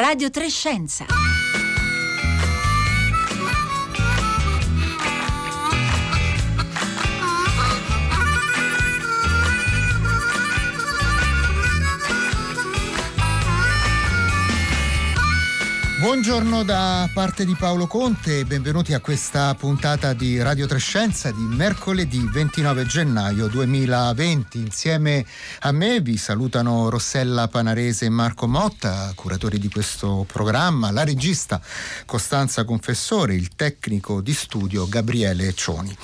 Radio Trescenza. Buongiorno da parte di Paolo Conte e benvenuti a questa puntata di Radio Trescenza di mercoledì 29 gennaio 2020. Insieme a me vi salutano Rossella Panarese e Marco Motta, curatori di questo programma, la regista Costanza Confessore, il tecnico di studio Gabriele Cioni.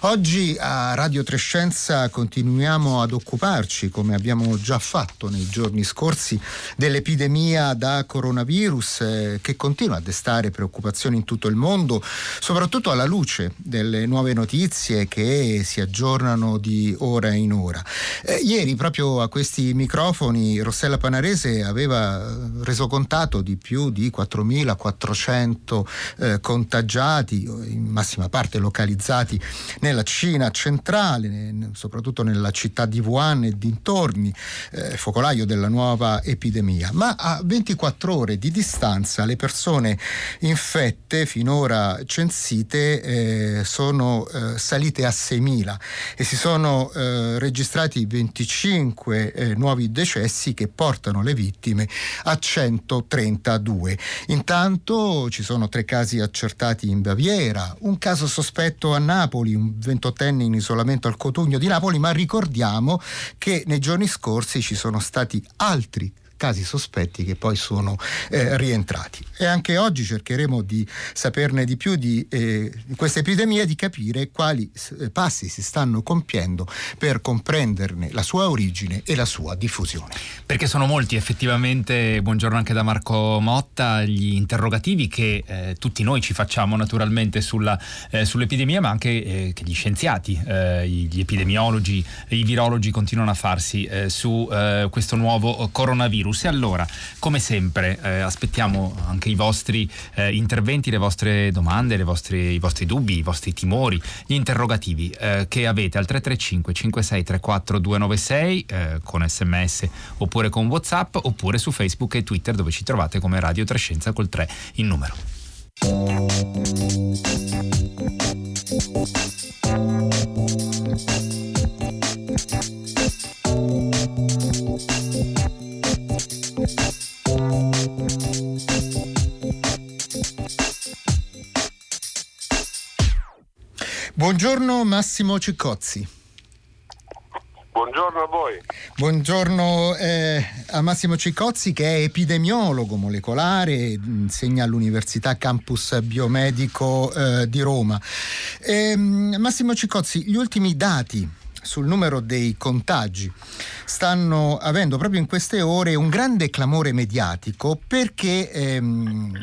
Oggi a Radio Trescenza continuiamo ad occuparci, come abbiamo già fatto nei giorni scorsi, dell'epidemia da coronavirus eh, che continua a destare preoccupazioni in tutto il mondo, soprattutto alla luce delle nuove notizie che si aggiornano di ora in ora. Eh, ieri proprio a questi microfoni Rossella Panarese aveva reso contato di più di 4.400 eh, contagiati, in massima parte localizzati nella Cina centrale, soprattutto nella città di Wuhan e dintorni, eh, focolaio della nuova epidemia. Ma a 24 ore di distanza le persone infette finora censite eh, sono eh, salite a 6.000 e si sono eh, registrati 25 eh, nuovi decessi che portano le vittime a 132. Intanto ci sono tre casi accertati in Baviera, un caso sospetto a Napoli, un 28enne in isolamento al Cotugno di Napoli, ma ricordiamo che nei giorni scorsi ci sono stati altri casi sospetti che poi sono eh, rientrati. E anche oggi cercheremo di saperne di più di, eh, questa epidemia e di capire quali eh, passi si stanno compiendo per comprenderne la sua origine e la sua diffusione. Perché sono molti effettivamente, buongiorno anche da Marco Motta, gli interrogativi che eh, tutti noi ci facciamo naturalmente sulla, eh, sull'epidemia, ma anche eh, che gli scienziati, gli epidemiologi, i virologi continuano a farsi su questo nuovo coronavirus virus. E allora, come sempre, eh, aspettiamo anche i vostri eh, interventi, le vostre domande, le vostre, i vostri dubbi, i vostri timori, gli interrogativi eh, che avete al 335 5634 296 con sms oppure con whatsapp oppure su Facebook e Twitter dove ci trovate come Radio Trescenza col 3 in numero. Buongiorno Massimo Ciccozzi. Buongiorno a voi. Buongiorno eh, a Massimo Ciccozzi che è epidemiologo molecolare, insegna all'Università Campus Biomedico eh, di Roma. Eh, Massimo Ciccozzi, gli ultimi dati sul numero dei contagi stanno avendo proprio in queste ore un grande clamore mediatico perché ehm,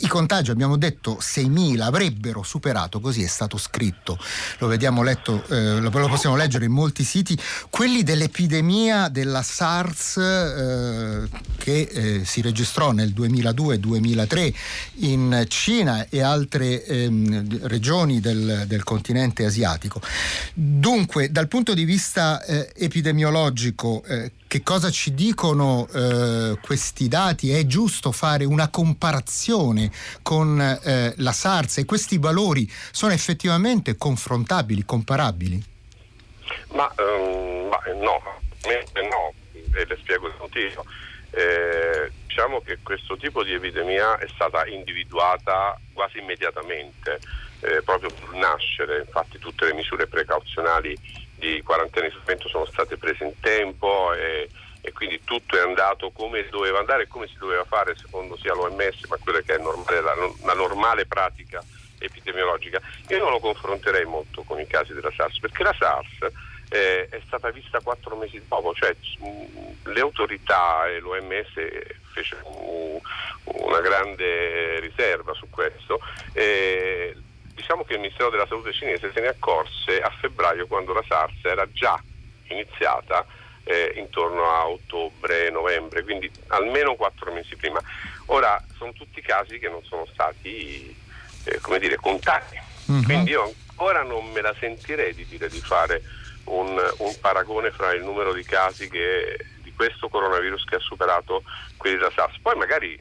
i contagi, abbiamo detto 6.000, avrebbero superato, così è stato scritto, lo, vediamo letto, eh, lo, possiamo leggere in molti siti, quelli dell'epidemia della SARS eh, che eh, si registrò nel 2002-2003 in Cina e altre ehm, regioni del, del continente asiatico. Dunque, dal punto di vista eh, epidemiologico, Ecco, eh, che cosa ci dicono eh, questi dati? È giusto fare una comparazione con eh, la SARS e questi valori sono effettivamente confrontabili, comparabili? Ma, um, ma no, no, e le spiego il motivo. Eh, diciamo che questo tipo di epidemia è stata individuata quasi immediatamente, eh, proprio sul nascere, infatti tutte le misure precauzionali di quarantena e isolamento sono state prese in tempo e, e, quindi tutto è andato come doveva andare e come si doveva fare secondo sia l'OMS ma quella che è normale, la, la, normale pratica epidemiologica. Io non lo confronterei molto con i casi della SARS perché la SARS eh, è stata vista quattro mesi dopo, cioè mh, le autorità e l'OMS fece uh, una grande riserva su questo. Eh, diciamo che il Ministero della Salute cinese se ne accorse a febbraio quando la SARS era già iniziata eh, intorno a ottobre, novembre, quindi almeno quattro mesi prima. Ora sono tutti casi che non sono stati, eh, come dire, contati. Mm-hmm. Quindi io ancora non me la sentirei di dire di fare un, un paragone fra il numero di casi che, di questo coronavirus che ha superato quelli della SARS. Poi magari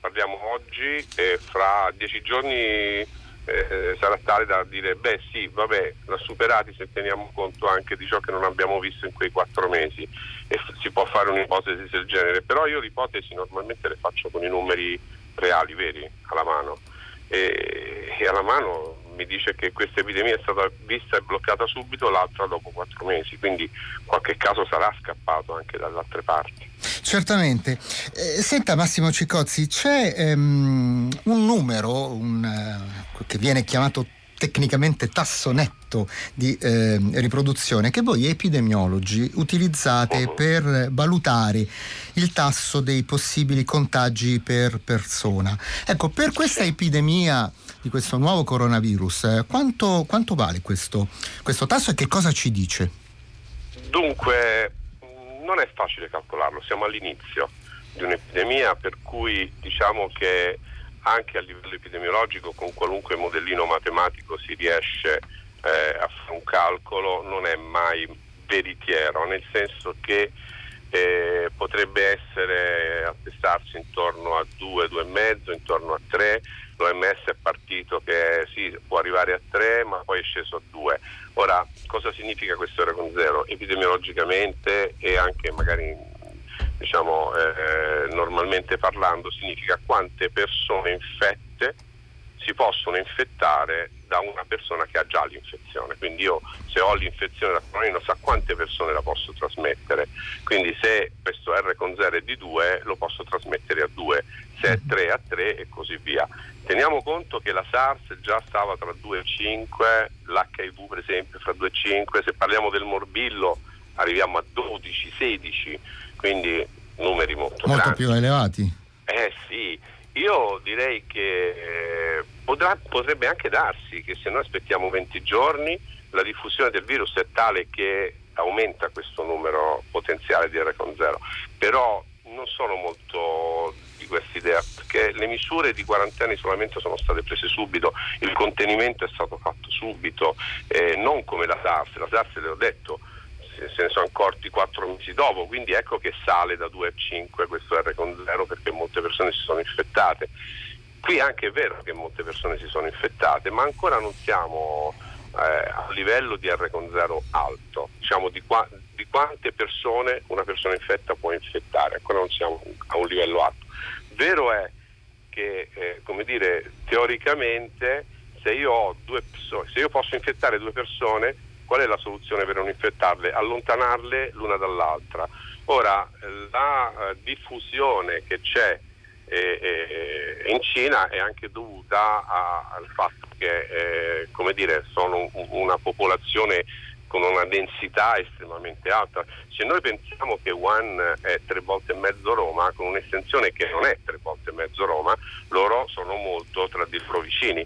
parliamo oggi e fra dieci giorni eh, sarà tale da dire beh sì, vabbè, l'ha superati se teniamo conto anche di ciò che non abbiamo visto in quei quattro mesi e f- si può fare un'ipotesi del genere, però io l'ipotesi normalmente le faccio con i numeri reali, veri, alla mano e, e alla mano mi dice che questa epidemia è stata vista e bloccata subito, l'altra dopo quattro mesi, quindi qualche caso sarà scappato anche dalle altre parti. Certamente. Eh, senta Massimo Cicozzi, c'è um, un numero un, uh, che viene chiamato tecnicamente tasso netto di eh, riproduzione che voi epidemiologi utilizzate uh-huh. per valutare il tasso dei possibili contagi per persona. Ecco, per questa epidemia di questo nuovo coronavirus, eh, quanto, quanto, vale questo, questo tasso e che cosa ci dice? Dunque, non è facile calcolarlo, siamo all'inizio di un'epidemia per cui diciamo che anche a livello epidemiologico con qualunque modellino matematico si riesce eh, a fare un calcolo, non è mai veritiero, nel senso che eh, potrebbe essere attestarsi intorno a 2, 2,5, intorno a 3, l'OMS è partito che sì, può arrivare a 3 ma poi è sceso a 2. Ora, cosa significa questo R con 0? Epidemiologicamente e anche magari diciamo, eh, normalmente parlando significa quante persone infette si possono infettare da una persona che ha già l'infezione. Quindi io se ho l'infezione da coronavirus so a quante persone la posso trasmettere. Quindi se questo R con 0 è di 2 lo posso trasmettere a 2, se è 3 a 3 e così via. Teniamo conto che la SARS già stava tra 2 e 5, l'HIV per esempio fra 2 e 5, se parliamo del morbillo arriviamo a 12, 16, quindi numeri molto, molto grandi. più elevati. Eh sì, io direi che eh, potrà, potrebbe anche darsi che se noi aspettiamo 20 giorni la diffusione del virus è tale che aumenta questo numero potenziale di R con 0, però non sono molto di questa idea perché le misure di quarantena e isolamento sono state prese subito, il contenimento è stato fatto subito, eh, non come la SARS, la SARS le ho detto se ne sono accorti quattro mesi dopo, quindi ecco che sale da 2 a 5 questo R con 0 perché molte persone si sono infettate. Qui anche è vero che molte persone si sono infettate, ma ancora non siamo eh, a livello di R con 0 alto, diciamo di, qua, di quante persone una persona infetta può infettare, ancora non siamo a un livello alto. Vero è che, eh, come dire, teoricamente se io, persone, se io posso infettare due persone Qual è la soluzione per non infettarle? Allontanarle l'una dall'altra. Ora, la eh, diffusione che c'è eh, eh, in Cina è anche dovuta al fatto che come dire, sono una popolazione con una densità estremamente alta. Se noi pensiamo che Wuhan è tre volte e mezzo Roma, con un'estensione che non è tre volte e mezzo Roma, loro sono molto tra di loro vicini.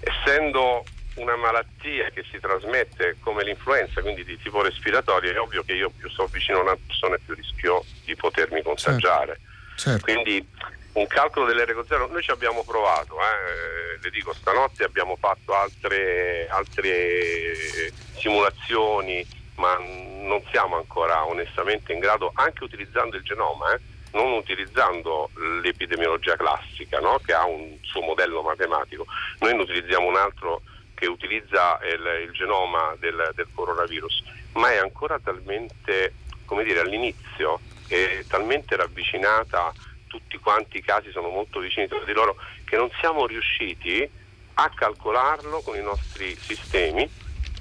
Essendo una malattia che si trasmette come l'influenza, quindi di tipo respiratorio, è ovvio che io più sto vicino a una persona più rischio di potermi contagiare. Certo. Certo. Quindi un calcolo dell'R0 noi ci abbiamo provato, eh. le dico stanotte abbiamo fatto altre, altre simulazioni, ma non siamo ancora onestamente in grado, anche utilizzando il genoma, eh, non utilizzando l'epidemiologia classica no? che ha un suo modello matematico, noi ne utilizziamo un altro che utilizza il, il genoma del, del, coronavirus, ma è ancora talmente, come dire, all'inizio, è talmente ravvicinata, tutti quanti i casi sono molto vicini tra di loro, che non siamo riusciti a calcolarlo con i nostri sistemi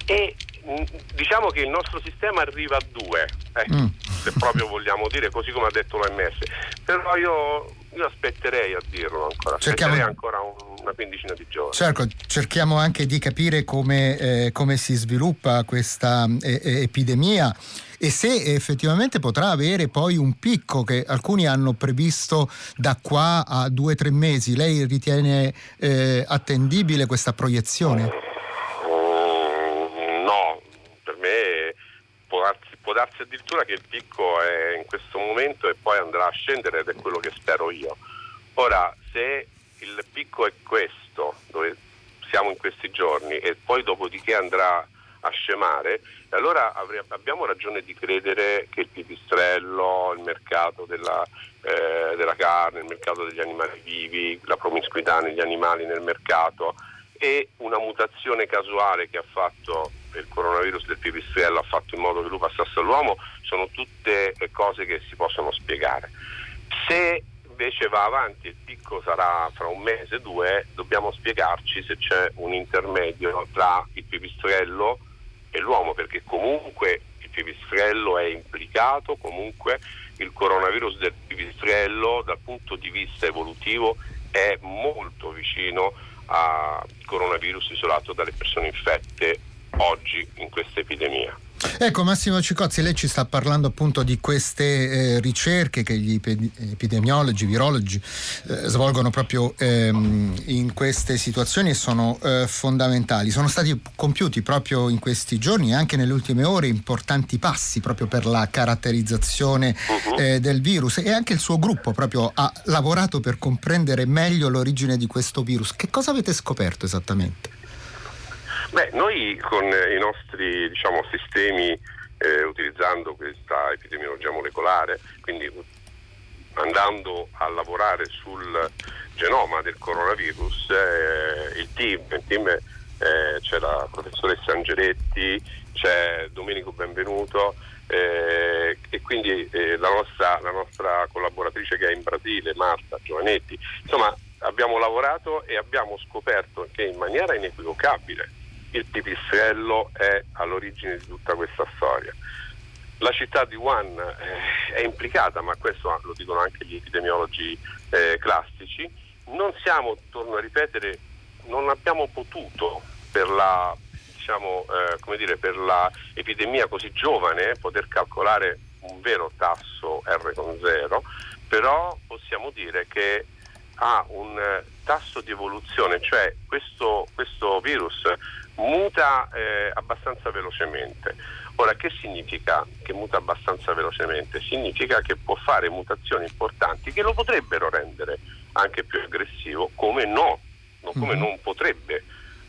e mm, diciamo che il nostro sistema arriva a due, eh, mm. Se proprio vogliamo dire, così come ha detto l'OMS. Però io, io aspetterei a dirlo ancora, aspetterei Cerchiamo... ancora un una quindicina di giorni. Certo, cerchiamo anche di capire come, eh, come si sviluppa questa eh, eh, epidemia e se effettivamente potrà avere poi un picco che alcuni hanno previsto da qua a due o tre mesi. Lei ritiene eh, attendibile questa proiezione? Mm, no, per me può darsi, addirittura che il picco è in questo momento e poi andrà a scendere ed è quello che spero io. Ora, se il picco è questo, dove siamo in questi giorni, e poi dopodiché andrà a scemare, allora abbiamo ragione di credere che il pipistrello, il mercato della, eh, della carne, il mercato degli animali vivi, la promiscuità negli animali nel mercato e una mutazione casuale che ha fatto il coronavirus del pipistrello ha fatto in modo che lui passasse all'uomo sono tutte cose che si possono spiegare. Se invece va avanti, il picco sarà fra un mese, due, dobbiamo spiegarci se c'è un intermedio tra il pipistrello e l'uomo, perché comunque il pipistrello è implicato, comunque il coronavirus del pipistrello dal punto di vista evolutivo è molto vicino al coronavirus isolato dalle persone infette oggi in questa epidemia. Ecco Massimo Cicozzi, lei ci sta parlando appunto di queste eh, ricerche che gli epidemiologi, virologi eh, svolgono proprio ehm, in queste situazioni e sono eh, fondamentali. Sono stati compiuti proprio in questi giorni e anche nelle ultime ore importanti passi proprio per la caratterizzazione uh-huh. del virus e anche il suo gruppo proprio ha lavorato per comprendere meglio l'origine di questo virus. Che cosa avete scoperto esattamente? Beh, noi con i nostri diciamo, sistemi, eh, utilizzando questa epidemiologia molecolare, quindi andando a lavorare sul genoma del coronavirus, eh, il team, il team eh, c'è la professoressa Angeletti, c'è Domenico Benvenuto eh, e quindi eh, la nostra, la, nostra, collaboratrice che è in Brasile, Marta Giovanetti. Insomma, abbiamo lavorato e abbiamo scoperto che in maniera inequivocabile il pipistrello è all'origine di tutta questa storia. La città di Wuhan eh, è implicata, ma questo lo dicono anche gli epidemiologi eh, classici. Non siamo, torno a ripetere, non abbiamo potuto per la diciamo, eh, dire, per l'epidemia così giovane poter calcolare un vero tasso R con zero, però possiamo dire che ha un tasso di evoluzione, cioè questo, questo virus muta eh, abbastanza velocemente. Ora, che significa che muta abbastanza velocemente? Significa che può fare mutazioni importanti che lo potrebbero rendere anche più aggressivo, come no, come mm-hmm. non potrebbe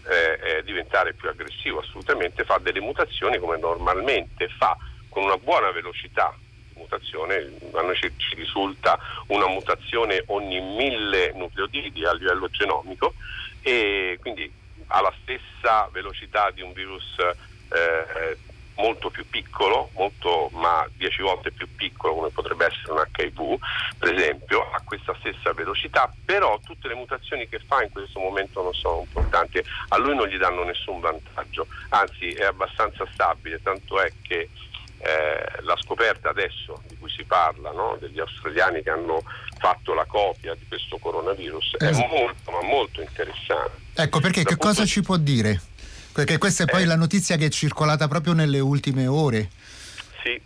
eh, eh, diventare più aggressivo, assolutamente fa delle mutazioni come normalmente fa, con una buona velocità di mutazione, a noi ci, ci risulta una mutazione ogni mille nucleotidi a livello genomico e quindi ha la stessa velocità di un virus eh, molto più piccolo, molto, ma 10 volte più piccolo come potrebbe essere un HIV, per esempio, ha questa stessa velocità, però tutte le mutazioni che fa in questo momento non sono importanti, a lui non gli danno nessun vantaggio, anzi è abbastanza stabile, tanto è che eh, la scoperta adesso di cui si parla, no? degli australiani che hanno fatto la copia di questo coronavirus, esatto. è molto, ma molto interessante. Ecco perché che cosa ci può dire? Perché questa è poi eh, la notizia che è circolata proprio nelle ultime ore. Sì,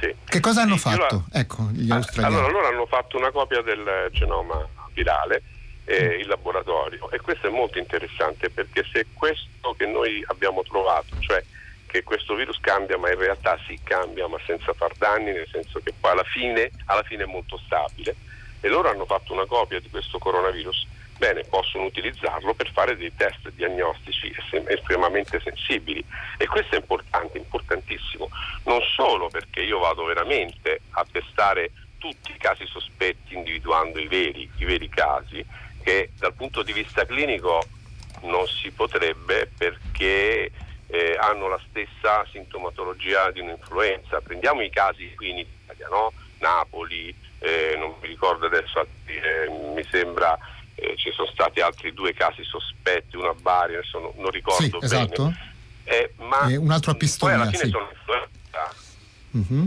sì. Che cosa hanno fatto la... ecco, gli ah, australiani? Allora, loro hanno fatto una copia del genoma virale eh, in laboratorio e questo è molto interessante perché se questo che noi abbiamo trovato, cioè che questo virus cambia ma in realtà si cambia ma senza far danni, nel senso che poi alla fine, alla fine è molto stabile e loro hanno fatto una copia di questo coronavirus bene, possono utilizzarlo per fare dei test diagnostici estremamente sensibili e questo è importante, importantissimo, non solo perché io vado veramente a testare tutti i casi sospetti individuando i veri, i veri casi, che dal punto di vista clinico non si potrebbe perché eh, hanno la stessa sintomatologia di un'influenza. Prendiamo i casi qui in Italia, no? Napoli, eh, non mi ricordo adesso, eh, mi sembra eh, ci sono stati altri due casi sospetti, una a Bari, adesso non, non ricordo sì, bene. Esatto. Eh, ma un altro a Pistoia. Poi alla fine sì. sono. Mm-hmm.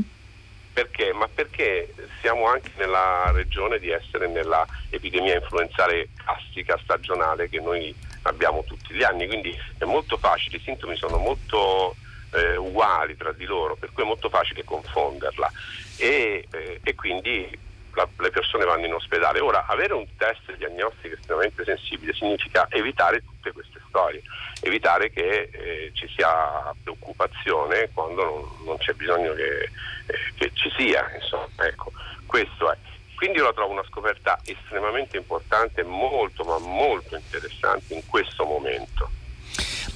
Perché? Ma perché siamo anche nella regione di essere nella epidemia influenzale classica stagionale che noi abbiamo tutti gli anni, quindi è molto facile, i sintomi sono molto eh, uguali tra di loro, per cui è molto facile confonderla e, eh, e quindi la, le persone vanno in ospedale. Ora, avere un test diagnostico estremamente sensibile significa evitare tutte queste storie, evitare che eh, ci sia preoccupazione quando non, non c'è bisogno che, eh, che, ci sia. Insomma, ecco, questo è. Quindi io la trovo una scoperta estremamente importante, molto ma molto interessante in questo momento.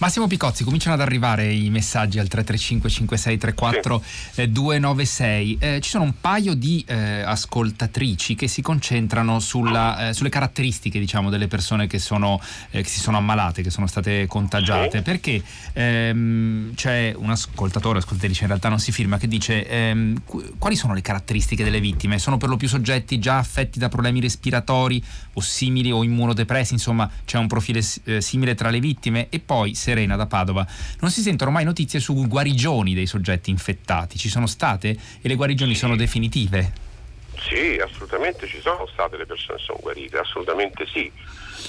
Massimo Picozzi, cominciano ad arrivare i messaggi al 335 5634 sì. 296. Eh, ci sono un paio di eh, ascoltatrici che si concentrano sulla, eh, sulle caratteristiche diciamo, delle persone che, sono, eh, che, si sono ammalate, che sono state contagiate, sì. perché ehm, c'è un ascoltatore, ascoltatrice in realtà non si firma, che dice ehm, quali sono le caratteristiche delle vittime? Sono per lo più soggetti già affetti da problemi respiratori o simili o immunodepressi, insomma c'è un profilo eh, simile tra le vittime e poi se Serena da Padova, non si sentono mai notizie su guarigioni dei soggetti infettati. Ci sono state e le guarigioni sono definitive? Sì, assolutamente ci sono state le persone sono guarite, assolutamente sì.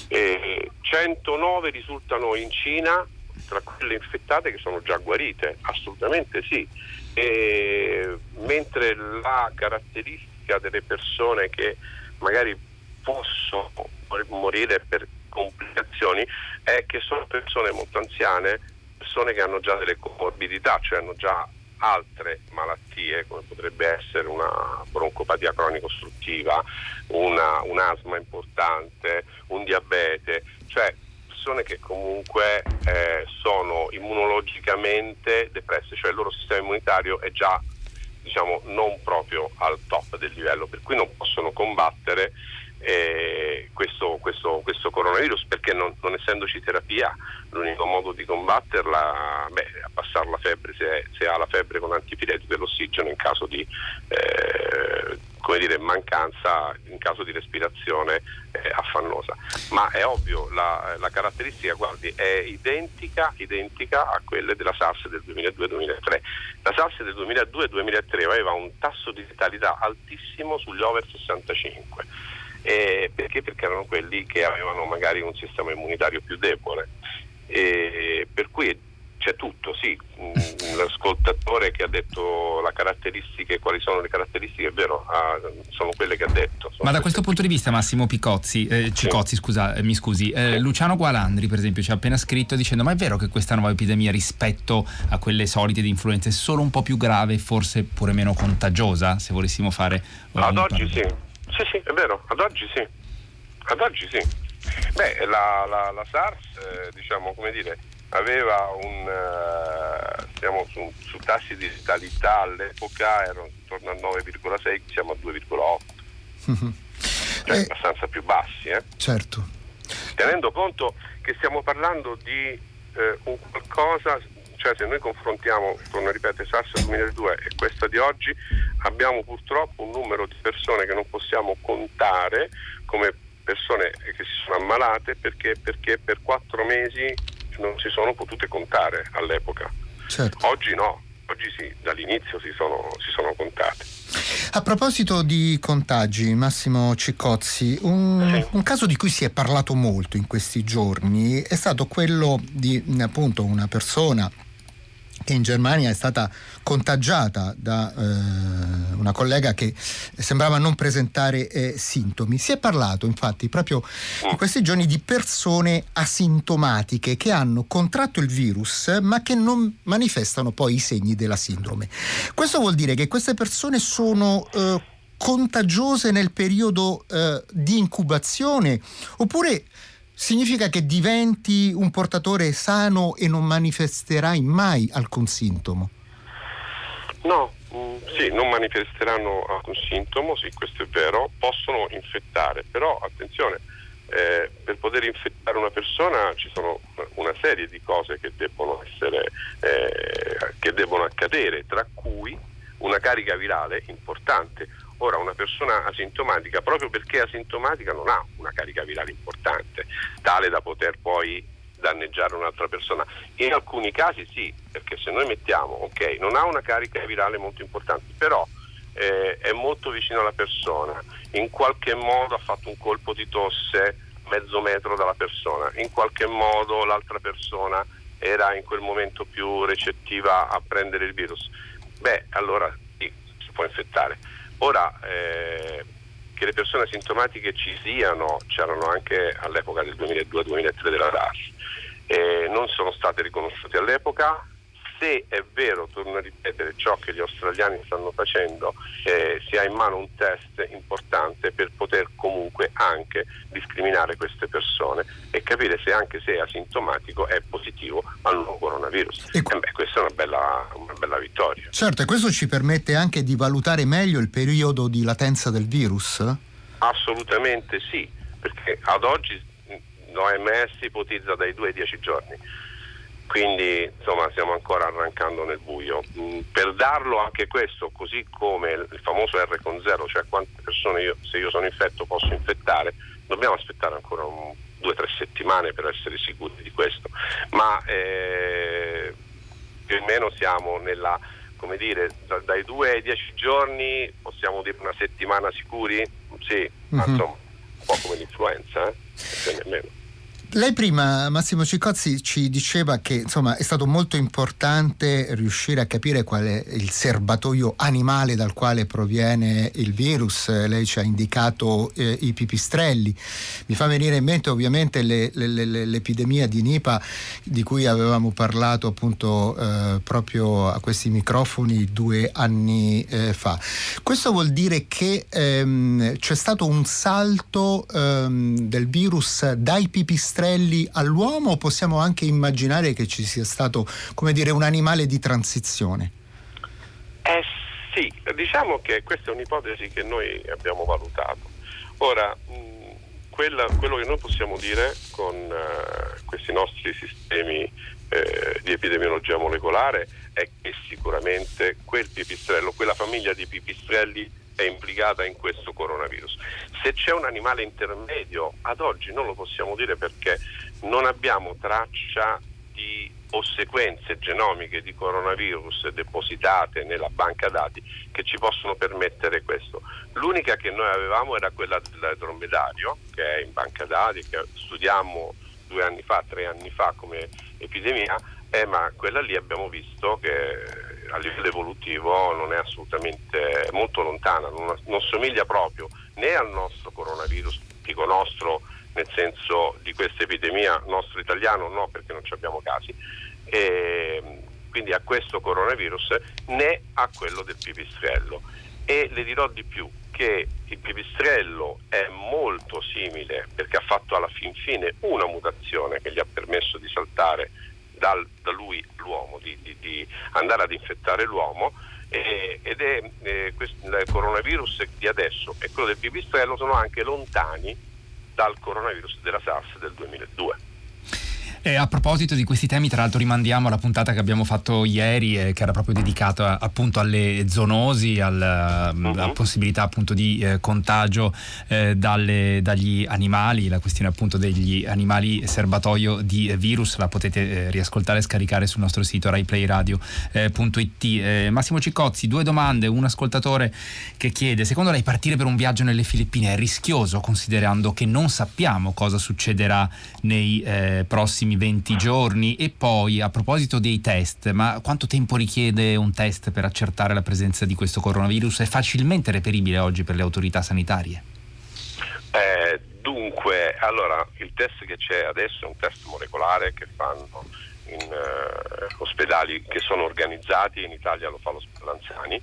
Eh, 109 risultano in Cina tra quelle infettate che sono già guarite, assolutamente sì. E, mentre la caratteristica delle persone che magari possono morire per complicazioni è che sono persone molto anziane, persone che hanno già delle comorbidità, cioè hanno già altre malattie come potrebbe essere una broncopatia cronico ostruttiva, una, un asma importante, un diabete, cioè persone che comunque eh, sono immunologicamente depresse, cioè il loro sistema immunitario è già diciamo, non proprio al top del livello, per cui non possono combattere eh, questo, questo, questo, coronavirus perché non, non, essendoci terapia l'unico modo di combatterla beh, è abbassare la febbre se, se, ha la febbre con antipiretico dell'ossigeno in caso di eh, dire, mancanza in caso di respirazione eh, affannosa. Ma è ovvio la, la caratteristica guardi, è identica, identica, a quelle della SARS del 2002-2003 la SARS del 2002-2003 aveva un tasso di letalità altissimo sugli over 65 eh, perché? Perché erano quelli che avevano magari un sistema immunitario più debole. Eh, per cui c'è tutto, sì, l'ascoltatore che ha detto quali sono le caratteristiche, è vero, ah, sono quelle che ha detto. Ma da questo punto di vista Massimo Picozzi, eh, Cicozzi, sì. scusa, eh, mi scusi, eh, sì. Luciano Gualandri per esempio ci ha appena scritto dicendo ma è vero che questa nuova epidemia rispetto a quelle solite di influenza è solo un po' più grave, forse pure meno contagiosa, se volessimo fare... Ad oggi sì, sì, sì, è vero, ad oggi sì. Ad oggi sì. Beh, la, la, la SARS, eh, diciamo, come dire, aveva un... Eh, siamo su, su, tassi di letalità all'epoca, erano intorno al 9,6, siamo a 2,8. cioè eh, abbastanza più bassi, eh? Certo. Tenendo conto che stiamo parlando di eh, un qualcosa cioè se noi confrontiamo, torno a ripetere, SARS 2002 e questa di oggi, abbiamo purtroppo un numero di persone che non possiamo contare come persone che si sono ammalate perché, perché per quattro mesi non si sono potute contare all'epoca. Certo. Oggi no, oggi sì, dall'inizio si sono, si sono contate. A proposito di contagi, Massimo Ciccozzi, un, un, caso di cui si è parlato molto in questi giorni è stato quello di appunto una persona che in Germania è stata contagiata da eh, una collega che sembrava non presentare eh, sintomi. Si è parlato infatti proprio in questi giorni di persone asintomatiche che hanno contratto il virus ma che non manifestano poi i segni della sindrome. Questo vuol dire che queste persone sono eh, contagiose nel periodo eh, di incubazione oppure significa che diventi un portatore sano e non manifesterai mai alcun sintomo? No, mm, sì, non manifesteranno alcun sintomo, sì, questo è vero, possono infettare, però attenzione, eh, per poter infettare una persona ci sono una serie di cose che debbono, essere, eh, che debbono accadere, tra cui una carica virale importante. Ora una persona asintomatica, proprio perché asintomatica, non ha una carica virale importante, tale da poter poi danneggiare un'altra persona. In alcuni casi sì, perché se noi mettiamo, ok, non ha una carica virale molto importante, però eh, è molto vicino alla persona, in qualche modo ha fatto un colpo di tosse mezzo metro dalla persona, in qualche modo l'altra persona era in quel momento più recettiva a prendere il virus, beh allora sì, si può infettare. Ora, eh, che le persone asintomatiche ci siano, c'erano anche all'epoca del 2002-2003 della DAS, eh, non sono state riconosciute all'epoca, se è vero, torno a ripetere, ciò che gli australiani stanno facendo, eh, si ha in mano un test importante per poter comunque anche discriminare queste persone e capire se anche se è asintomatico è positivo al nuovo coronavirus. E eh beh, questa è una bella, una bella vittoria. Certo, e questo ci permette anche di valutare meglio il periodo di latenza del virus? Assolutamente sì, perché ad oggi l'OMS ipotizza dai 2 ai 10 giorni quindi insomma stiamo ancora arrancando nel buio. Mm, per darlo anche questo, così come il famoso R con zero, cioè quante persone io, se io sono infetto posso infettare, dobbiamo aspettare ancora un, due o tre settimane per essere sicuri di questo, ma eh, più o meno siamo nella, come dire, da, dai due ai dieci giorni possiamo dire una settimana sicuri? Sì, mm-hmm. ma mhm. insomma, un po' come l'influenza, eh? nemmeno. Lei prima, Massimo Cicozzi, ci diceva che insomma, è stato molto importante riuscire a capire qual è il serbatoio animale dal quale proviene il virus. Lei ci ha indicato eh, i pipistrelli. Mi fa venire in mente ovviamente le, le, le, l'epidemia di Nipa di cui avevamo parlato appunto eh, proprio a questi microfoni due anni eh, fa. Questo vuol dire che ehm, c'è stato un salto ehm, del virus dai pipistrelli pipistrelli all'uomo o possiamo anche immaginare che ci sia stato, come dire, un animale di transizione? Eh sì, diciamo che questa è un'ipotesi che noi abbiamo valutato. Ora, mh, quella, quello che noi possiamo dire con uh, questi nostri sistemi eh, di epidemiologia molecolare è che sicuramente quel pipistrello, quella famiglia di pipistrelli è implicata in questo coronavirus. Se c'è un animale intermedio, ad oggi non lo possiamo dire perché non abbiamo traccia di o sequenze genomiche di coronavirus depositate nella banca dati che ci possono permettere questo. L'unica che noi avevamo era quella del dromedario, che è in banca dati, che studiamo due anni fa, tre anni fa come epidemia, eh, ma quella lì abbiamo visto che a livello evolutivo non è assolutamente molto lontana, non, non somiglia proprio né al nostro coronavirus, dico nostro nel senso di questa epidemia, nostro italiano no perché non abbiamo casi, e, quindi a questo coronavirus né a quello del pipistrello. E le dirò di più, che il pipistrello è molto simile perché ha fatto alla fin fine una mutazione che gli ha permesso di saltare dal, da lui l'uomo, di, di, di, andare ad infettare l'uomo eh, ed è eh, questo, il coronavirus di adesso e quello del pipistrello sono anche lontani dal coronavirus della SARS del 2002. E a proposito di questi temi, tra l'altro rimandiamo alla puntata che abbiamo fatto ieri, eh, che era proprio dedicata appunto alle zoonosi, alla, uh-huh. alla possibilità appunto di eh, contagio eh, dalle, dagli animali, la questione appunto degli animali serbatoio di virus, la potete eh, riascoltare e scaricare sul nostro sito raiplayradio.it. Eh, Massimo Ciccozzi, due domande, un ascoltatore che chiede, secondo lei partire per un viaggio nelle Filippine è rischioso considerando che non sappiamo cosa succederà nei eh, prossimi 20 giorni e poi a proposito dei test, ma quanto tempo richiede un test per accertare la presenza di questo coronavirus? È facilmente reperibile oggi per le autorità sanitarie? Eh, dunque, allora, il test che c'è adesso è un test molecolare che fanno in uh, ospedali che sono organizzati, in Italia lo fa l'ospedale Anziani,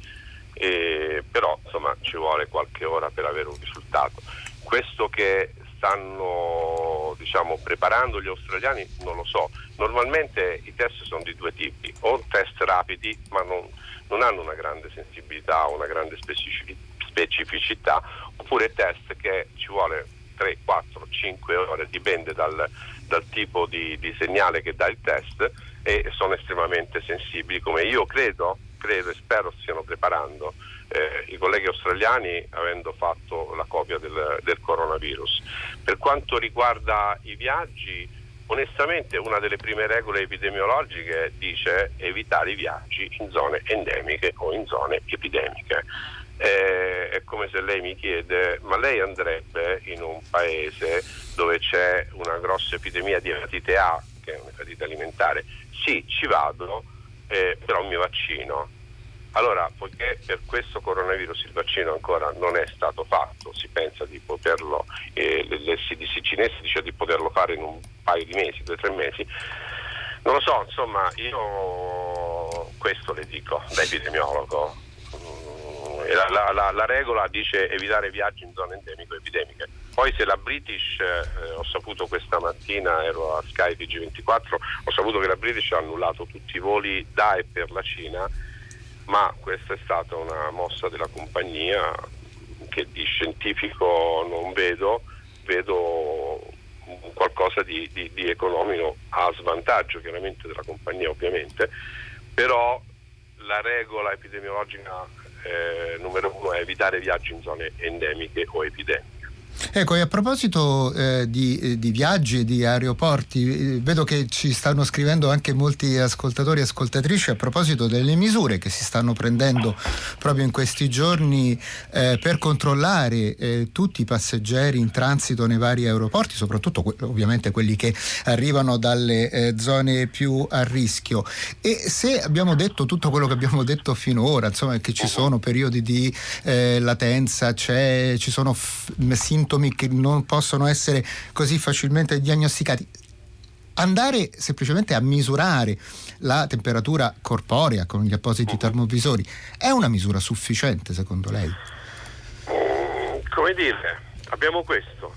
eh, però insomma ci vuole qualche ora per avere un risultato. Questo che stanno diciamo, preparando gli australiani non lo so. Normalmente i test sono di due tipi, o test rapidi ma non, non hanno una grande sensibilità o una grande specificità, oppure test che ci vuole 3, 4, 5 ore, dipende dal, dal tipo di, di, segnale che dà il test e sono estremamente sensibili come io credo, credo e spero stiano preparando eh, i colleghi australiani avendo fatto la copia del, del coronavirus. Per quanto riguarda i viaggi, onestamente una delle prime regole epidemiologiche dice evitare i viaggi in zone endemiche o in zone epidemiche. Eh, è come se lei mi chiede, ma lei andrebbe in un paese dove c'è una grossa epidemia di epatite A, che è un'epatite alimentare? Sì, ci vado, eh, però mi vaccino allora, poiché per questo coronavirus il vaccino ancora non è stato fatto, si pensa di poterlo, eh, l'SDC cinese dice di poterlo fare in un paio di mesi, due o tre mesi, non lo so, insomma, io questo le dico da epidemiologo. Mm, la, la, la, la, regola dice evitare viaggi in zone endemiche epidemiche. Poi se la British, eh, ho saputo questa mattina, ero a Sky TG24, ho saputo che la British ha annullato tutti i voli da e per la Cina, ma questa è stata una mossa della compagnia che di scientifico non vedo, vedo qualcosa di, di, di economico a svantaggio chiaramente della compagnia ovviamente, però la regola epidemiologica eh, numero uno è evitare viaggi in zone endemiche o epidemiche. Ecco, e a proposito eh, di, eh, di, viaggi e di aeroporti, eh, vedo che ci stanno scrivendo anche molti ascoltatori e ascoltatrici a proposito delle misure che si stanno prendendo proprio in questi giorni eh, per controllare eh, tutti i passeggeri in transito nei vari aeroporti, soprattutto que- ovviamente quelli che arrivano dalle eh, zone più a rischio. E se abbiamo detto tutto quello che abbiamo detto finora, insomma che ci sono periodi di latenza, ci sono f- sintomi sintomi che non possono essere così facilmente diagnosticati. Andare semplicemente a misurare la temperatura corporea con gli appositi termovisori è una misura sufficiente secondo lei? Come dire, abbiamo questo.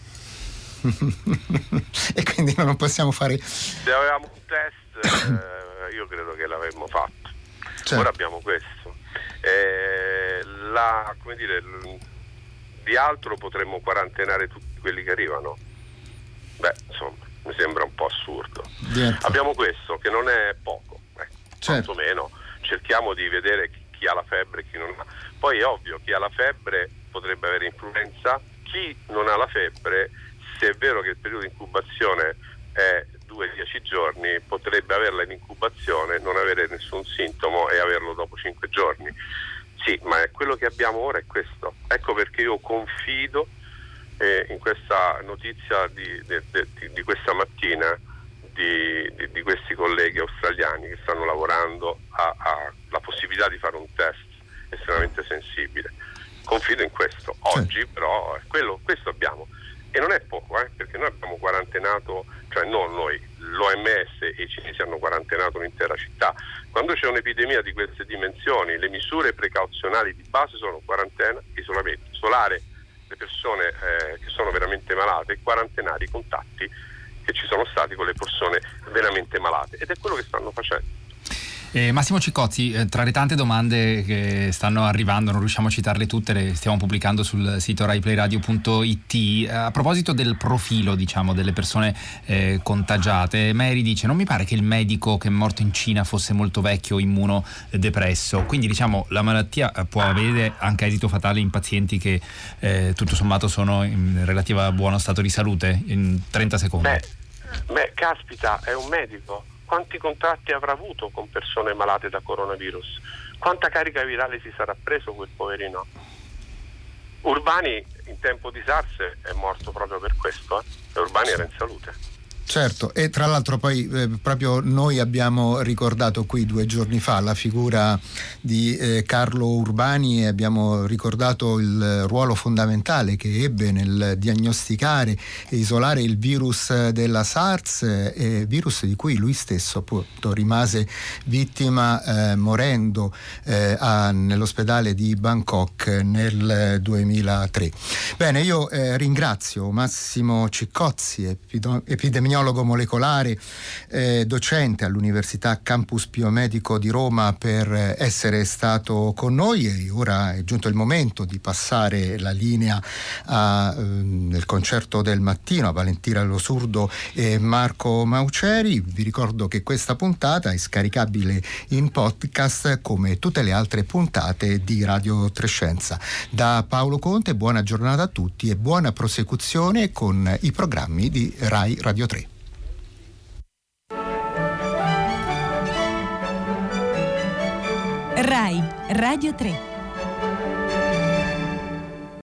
e quindi non possiamo fare... Se avevamo un test, eh, io credo che l'avremmo fatto. Certo. Ora abbiamo questo. Eh, la, come dire, di altro potremmo quarantenare tutti quelli che arrivano? Beh, insomma, mi sembra un po' assurdo. Dietro. Abbiamo questo, che non è poco, eh, certo. quantomeno cerchiamo di vedere chi, chi ha la febbre e chi non ha. Poi è ovvio, chi ha la febbre potrebbe avere influenza, chi non ha la febbre, se è vero che il periodo di incubazione è 2-10 giorni, potrebbe averla in incubazione, non avere nessun sintomo e averlo dopo 5 giorni. Sì, ma quello che abbiamo ora è questo. Ecco perché io confido eh, in questa notizia di, di, di, di questa mattina di, questi colleghi australiani che stanno lavorando alla possibilità di fare un test estremamente sensibile. Confido in questo. Oggi però quello, questo abbiamo. E non è poco, eh, perché noi abbiamo quarantenato, cioè non noi, l'OMS e i cinesi hanno quarantenato un'intera città. Quando c'è un'epidemia di queste dimensioni, le misure precauzionali di base sono quarantena, isolamento, isolare le persone eh, che sono veramente malate e quarantenare i contatti che ci sono stati con le persone veramente malate. Ed è quello che stanno facendo. Eh, Massimo Ciccozzi, eh, tra le tante domande che stanno arrivando, non riusciamo a citarle tutte, le stiamo pubblicando sul sito raiplayradio.it. Eh, a proposito del profilo, diciamo, delle persone eh, contagiate, Mary dice: Non mi pare che il medico che è morto in Cina fosse molto vecchio, immunodepresso. Quindi, diciamo, la malattia eh, può avere anche esito fatale in pazienti che eh, tutto sommato sono in relativa buono stato di salute. In 30 secondi. Beh, beh caspita, è un medico quanti contatti avrà avuto con persone malate da coronavirus, quanta carica virale si sarà preso quel poverino. Urbani in tempo di SARS è morto proprio per questo, eh? Urbani era in salute. Certo, e tra l'altro poi eh, proprio noi abbiamo ricordato qui due giorni fa la figura di eh, Carlo Urbani e abbiamo ricordato il ruolo fondamentale che ebbe nel diagnosticare e isolare il virus della SARS, eh, virus di cui lui stesso appunto rimase vittima eh, morendo eh, a, nell'ospedale di Bangkok nel 2003. Bene, io eh, ringrazio Massimo Ciccozzi, epidemiologo epidemiologo molecolare, eh, docente all'Università Campus Biomedico di Roma per essere stato con noi e ora è giunto il momento di passare la linea a, eh, nel concerto del mattino a Valentina Losurdo e Marco Mauceri. Vi ricordo che questa puntata è scaricabile in podcast come tutte le altre puntate di Radio Trescenza. Da Paolo Conte buona giornata a tutti e buona prosecuzione con i programmi di Rai Radio 3. RAI Radio 3